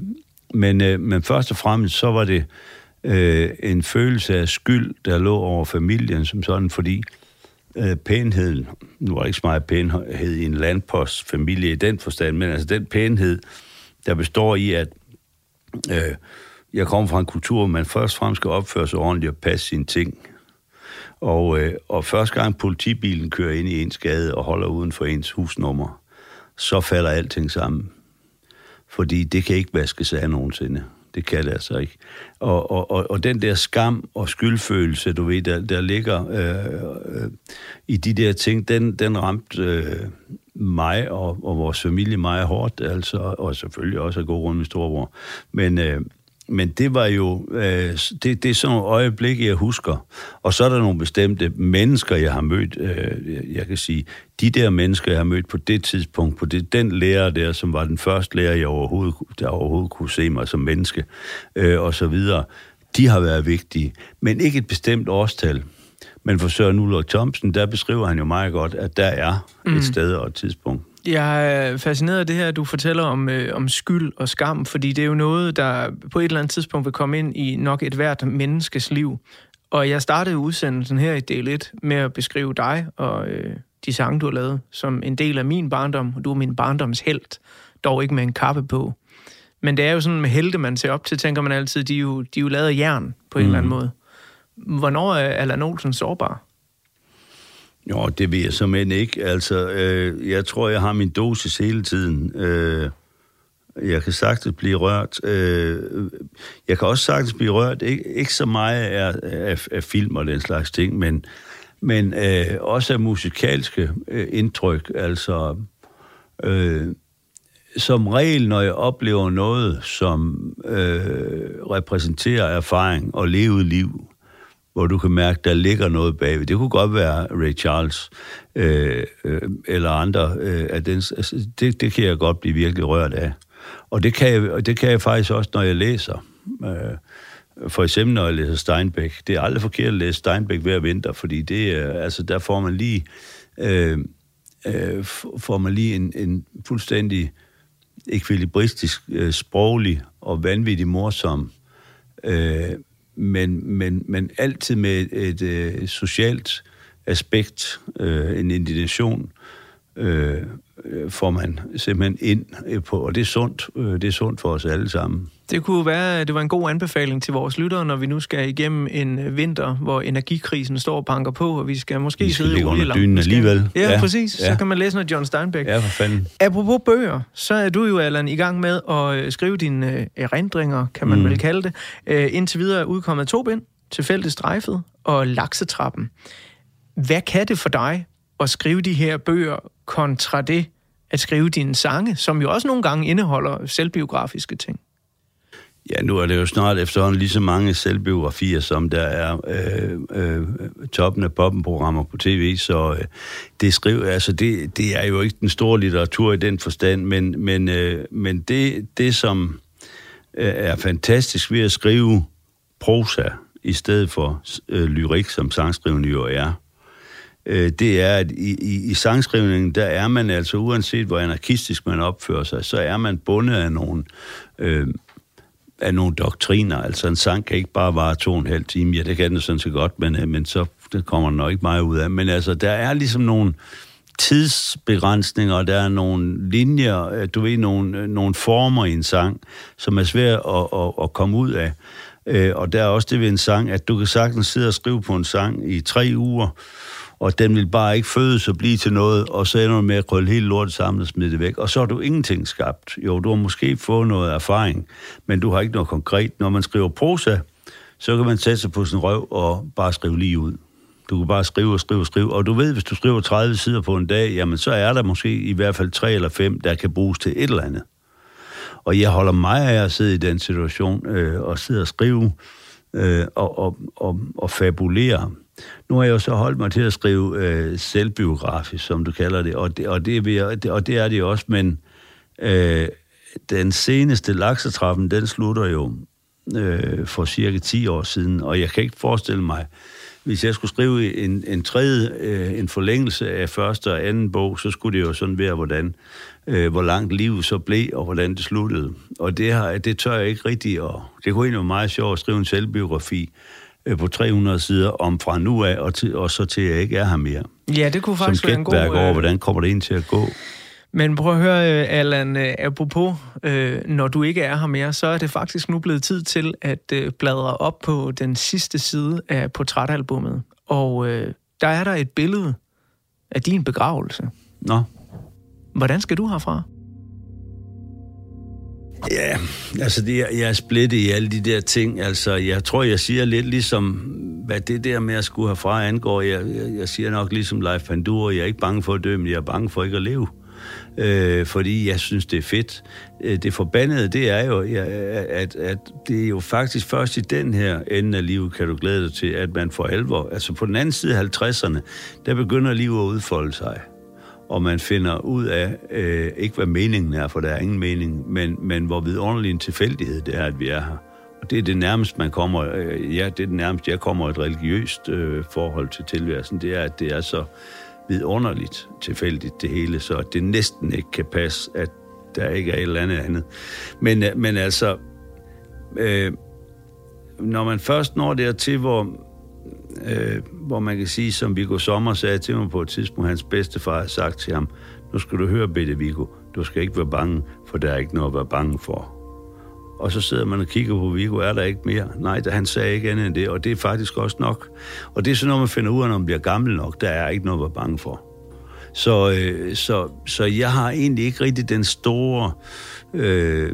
Men, øh, men først og fremmest, så var det øh, en følelse af skyld, der lå over familien som sådan, fordi øh, pænheden, nu var ikke så meget pænhed i en landpostfamilie i den forstand, men altså den pænhed, der består i, at øh, jeg kommer fra en kultur, hvor man først og fremmest skal opføre sig ordentligt og passe sine ting. Og, øh, og første gang politibilen kører ind i ens gade og holder uden for ens husnummer, så falder alting sammen. Fordi det kan ikke vaskes af nogensinde. Det kan det altså ikke. Og, og, og, og den der skam og skyldfølelse, du ved, der, der ligger øh, øh, i de der ting, den, den ramte øh, mig og, og vores familie meget hårdt, altså, og selvfølgelig også at gå rundt med storebror. Men, øh, men det var jo, øh, det, det er sådan nogle øjeblikke, jeg husker. Og så er der nogle bestemte mennesker, jeg har mødt. Øh, jeg kan sige, de der mennesker, jeg har mødt på det tidspunkt, på det, den lærer der, som var den første lærer, jeg overhovedet, der overhovedet kunne se mig som menneske, øh, og så videre, de har været vigtige. Men ikke et bestemt årstal. Men for Søren Ulrik Thomsen, der beskriver han jo meget godt, at der er et sted og et tidspunkt. Jeg er fascineret af det her, du fortæller om, øh, om skyld og skam, fordi det er jo noget, der på et eller andet tidspunkt vil komme ind i nok et hvert menneskes liv. Og jeg startede udsendelsen her i del 1 med at beskrive dig og øh, de sange, du har lavet, som en del af min barndom, og du er min barndoms held, dog ikke med en kappe på. Men det er jo sådan med helte, man ser op til, tænker man altid, de er jo, de er jo lavet af jern på en mm. eller anden måde. Hvornår er Allan Olsen sårbar? Jo, det ved jeg simpelthen ikke. Altså, øh, jeg tror, jeg har min dosis hele tiden. Øh, jeg kan sagtens blive rørt. Øh, jeg kan også sagtens blive rørt. Ik- ikke så meget af, af, af film og den slags ting, men, men øh, også af musikalske øh, indtryk. Altså, øh, som regel, når jeg oplever noget, som øh, repræsenterer erfaring og levet liv, hvor du kan mærke, der ligger noget bagved. Det kunne godt være Ray Charles øh, øh, eller andre. Øh, at den, altså, det, det kan jeg godt blive virkelig rørt af. Og det kan jeg, og det kan jeg faktisk også, når jeg læser. Øh, for eksempel, når jeg læser Steinbeck. Det er aldrig forkert at læse Steinbeck hver vinter, fordi det, øh, altså, der får man lige, øh, øh, får man lige en, en fuldstændig ekvilibristisk, øh, sproglig og vanvittig morsom øh, men, men, men altid med et, et, et socialt aspekt, øh, en indignation, øh, øh, får man simpelthen ind øh, på, og det er sundt, øh, det er sundt for os alle sammen. Det kunne være, at det var en god anbefaling til vores lyttere, når vi nu skal igennem en øh, vinter, hvor energikrisen står og banker på, og vi skal måske Vi skal sidde i olielampen. dynen alligevel. Ja, ja, præcis. Ja. Så kan man læse noget John Steinbeck. Ja, for fanden. Apropos bøger, så er du jo, Allan, i gang med at øh, skrive dine øh, erindringer, kan man mm. vel kalde det. Øh, indtil videre er udkommet to bind, Tilfældigt strejfet og Laksetrappen. Hvad kan det for dig at skrive de her bøger kontra det at skrive dine sange, som jo også nogle gange indeholder selvbiografiske ting? Ja, nu er det jo snart efterhånden lige så mange selvbiografier, som der er øh, øh, toppen af poppenprogrammer på tv, så øh, det, skriv, altså det, det er jo ikke den store litteratur i den forstand, men, men, øh, men det, det, som øh, er fantastisk ved at skrive prosa i stedet for øh, lyrik, som sangskrivende jo er, øh, det er, at i, i, i sangskrivningen, der er man altså, uanset hvor anarkistisk man opfører sig, så er man bundet af nogle, øh, af nogle doktriner. Altså en sang kan ikke bare vare to og en halv time. Ja, det kan den sådan set godt, men, øh, men så det kommer der nok ikke meget ud af. Men altså, der er ligesom nogle tidsbegrænsninger, der er nogle linjer, øh, du ved, nogle, øh, nogle former i en sang, som er svært at, at, at komme ud af. Øh, og der er også det ved en sang, at du kan sagtens sidde og skrive på en sang i tre uger, og den vil bare ikke fødes og blive til noget, og så ender du med at krølle hele lortet sammen og smide det væk. Og så har du ingenting skabt. Jo, du har måske fået noget erfaring, men du har ikke noget konkret. Når man skriver prosa, så kan man sætte sig på sin røv og bare skrive lige ud. Du kan bare skrive og skrive og skrive. Og du ved, hvis du skriver 30 sider på en dag, jamen så er der måske i hvert fald tre eller fem, der kan bruges til et eller andet. Og jeg holder mig af at sidde i den situation øh, og sidde og skrive øh, og, og, og, og fabulere. Nu har jeg jo så holdt mig til at skrive øh, selvbiografisk, som du kalder det, og det, og det, vil jeg, det, og det er det også, men øh, den seneste laksetrappen, den slutter jo øh, for cirka 10 år siden, og jeg kan ikke forestille mig, hvis jeg skulle skrive en, en tredje, øh, en forlængelse af første og anden bog, så skulle det jo sådan være, hvordan, øh, hvor langt livet så blev, og hvordan det sluttede. Og det, har, det tør jeg ikke rigtigt, og det kunne egentlig være meget sjovt at skrive en selvbiografi øh, på 300 sider om fra nu af, og, til, og så til jeg ikke er her mere. Ja, det kunne Som faktisk være en god... over, øh, hvordan kommer det ind til at gå. Men prøv at høre, øh, Allan, øh, apropos, når du ikke er her mere, så er det faktisk nu blevet tid til at bladre op på den sidste side af portrætalbummet. og der er der et billede af din begravelse. Nå, Hvordan skal du herfra? Ja, altså det, jeg er splittet i alle de der ting. Altså, jeg tror, jeg siger lidt ligesom, hvad det der med at skulle herfra angår. Jeg, jeg, jeg siger nok ligesom Leif Pandur, jeg er ikke bange for at dø, men jeg er bange for ikke at leve. Øh, fordi jeg synes, det er fedt. Øh, det forbandede, det er jo, at, at det er jo faktisk først i den her ende af livet, kan du glæde dig til, at man for alvor, altså på den anden side af 50'erne, der begynder livet at udfolde sig og man finder ud af, øh, ikke hvad meningen er, for der er ingen mening, men, men hvor vidunderlig en tilfældighed det er, at vi er her. Og det er det nærmest, man kommer, øh, ja, det er det nærmest, jeg kommer et religiøst øh, forhold til tilværelsen, det er, at det er så vidunderligt tilfældigt det hele, så det næsten ikke kan passe, at der ikke er et eller andet andet. Men, øh, men altså, øh, når man først når dertil, hvor, øh, hvor man kan sige, som Viggo Sommer sagde til mig på et tidspunkt, hans bedstefar havde sagt til ham, nu skal du høre, Bette Viggo, du skal ikke være bange, for der er ikke noget at være bange for. Og så sidder man og kigger på Viggo, er der ikke mere? Nej, der, han sagde ikke andet end det, og det er faktisk også nok. Og det er sådan noget, man finder ud af, når man bliver gammel nok, der er ikke noget at være bange for. Så, øh, så, så jeg har egentlig ikke rigtig den store øh,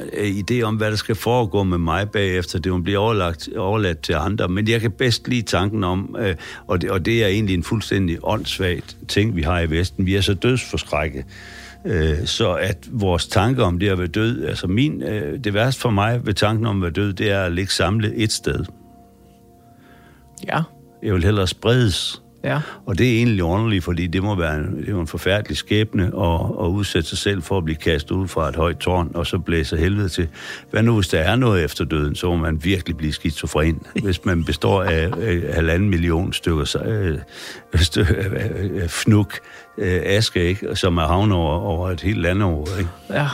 idé om, hvad der skal foregå med mig bagefter. Det må blive overlagt, overladt til andre. Men jeg kan bedst lide tanken om, øh, og, det, og det er egentlig en fuldstændig åndssvagt ting, vi har i Vesten. Vi er så dødsforskrækket. Øh, så at vores tanke om det at være død, altså min, øh, det værste for mig ved tanken om at være død, det er at ligge samlet et sted. Ja. Jeg vil hellere spredes. Ja. Og det er egentlig underligt, fordi det må være en, det er en forfærdelig skæbne at, at udsætte sig selv for at blive kastet ud fra et højt tårn, og så blæser helvede til. Hvad nu, hvis der er noget efter døden, så må man virkelig blive skizofren. Hvis man består af øh, halvanden million stykker øh, styr, øh, fnuk øh, aske, ikke? som er havnet over, over et helt landområde. Ikke? Ja.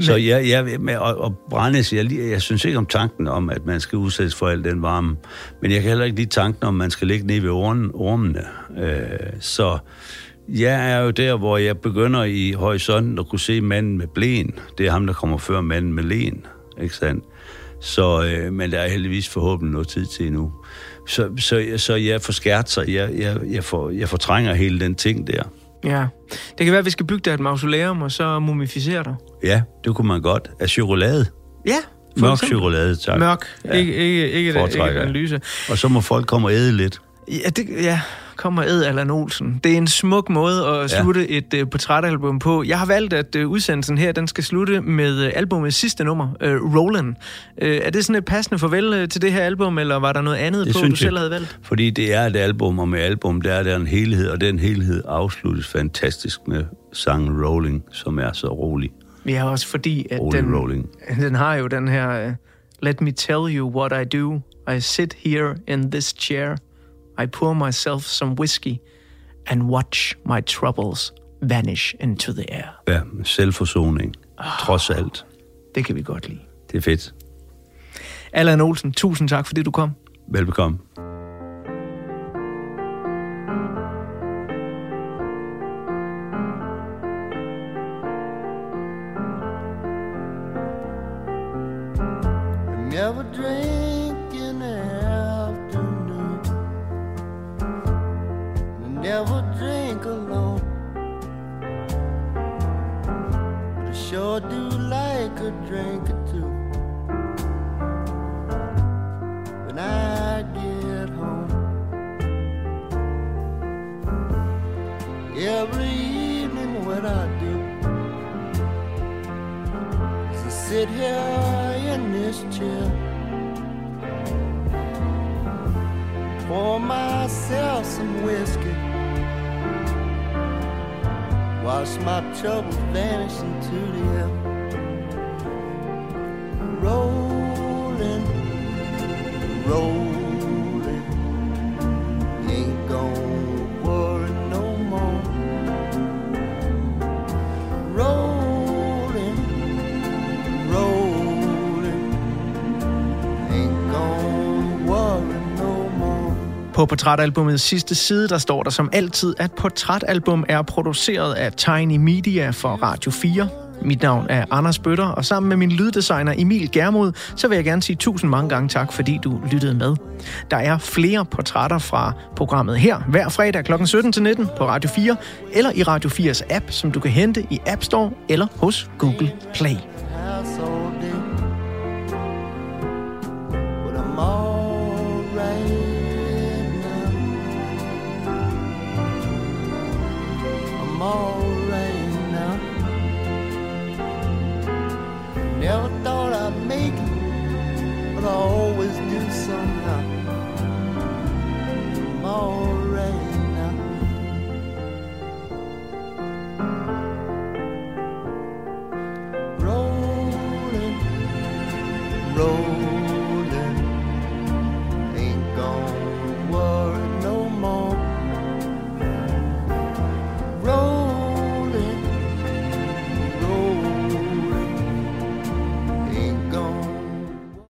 Så jeg, jeg, med, og, og brændes, jeg, jeg synes ikke om tanken om, at man skal udsættes for al den varme. Men jeg kan heller ikke lide tanken om, at man skal ligge nede ved ormen, ormene. Øh, så jeg er jo der, hvor jeg begynder i horisonten at kunne se manden med blæen. Det er ham, der kommer før manden med læen. Ikke sandt? Så, øh, men der er heldigvis forhåbentlig noget tid til endnu. Så, så, så jeg får skært sig. Jeg, jeg, jeg, får, jeg fortrænger hele den ting der. Ja. Det kan være, at vi skal bygge dig et mausoleum, og så mumificere dig. Ja, det kunne man godt. Af chokolade. Ja. Mørk eksempel. chokolade, tak. Mørk. Ja. Ikke, ikke, ikke, Foretrækker ikke jeg. analyse. Og så må folk komme og æde lidt. Ja, det, ja, kommer Ed Allan Olsen. Det er en smuk måde at slutte ja. et uh, portrætalbum på. Jeg har valgt, at uh, udsendelsen her, den skal slutte med uh, albumets sidste nummer, uh, Roland. Uh, er det sådan et passende farvel uh, til det her album, eller var der noget andet Det på, du jeg. selv havde valgt? Fordi det er et album, og med album, der er der en helhed, og den helhed afsluttes fantastisk med sangen Rolling, som er så rolig. Ja, også fordi, at Rolig den, Rolling. den har jo den her... Uh, Let me tell you what I do. I sit here in this chair. I pour myself some whiskey and watch my troubles vanish into the air. Ja, selvforsoning. Trods alt. Det kan vi godt lide. Det er fedt. Allan Olsen, tusind tak, fordi du kom. Velbekomme. Myself some whiskey. Watch my troubles vanish into the air. Rolling, rolling. På portrætalbumets sidste side, der står der som altid, at portrætalbum er produceret af Tiny Media for Radio 4. Mit navn er Anders Bøtter, og sammen med min lyddesigner Emil Germod, så vil jeg gerne sige tusind mange gange tak, fordi du lyttede med. Der er flere portrætter fra programmet her, hver fredag kl. 17-19 på Radio 4, eller i Radio 4's app, som du kan hente i App Store eller hos Google Play.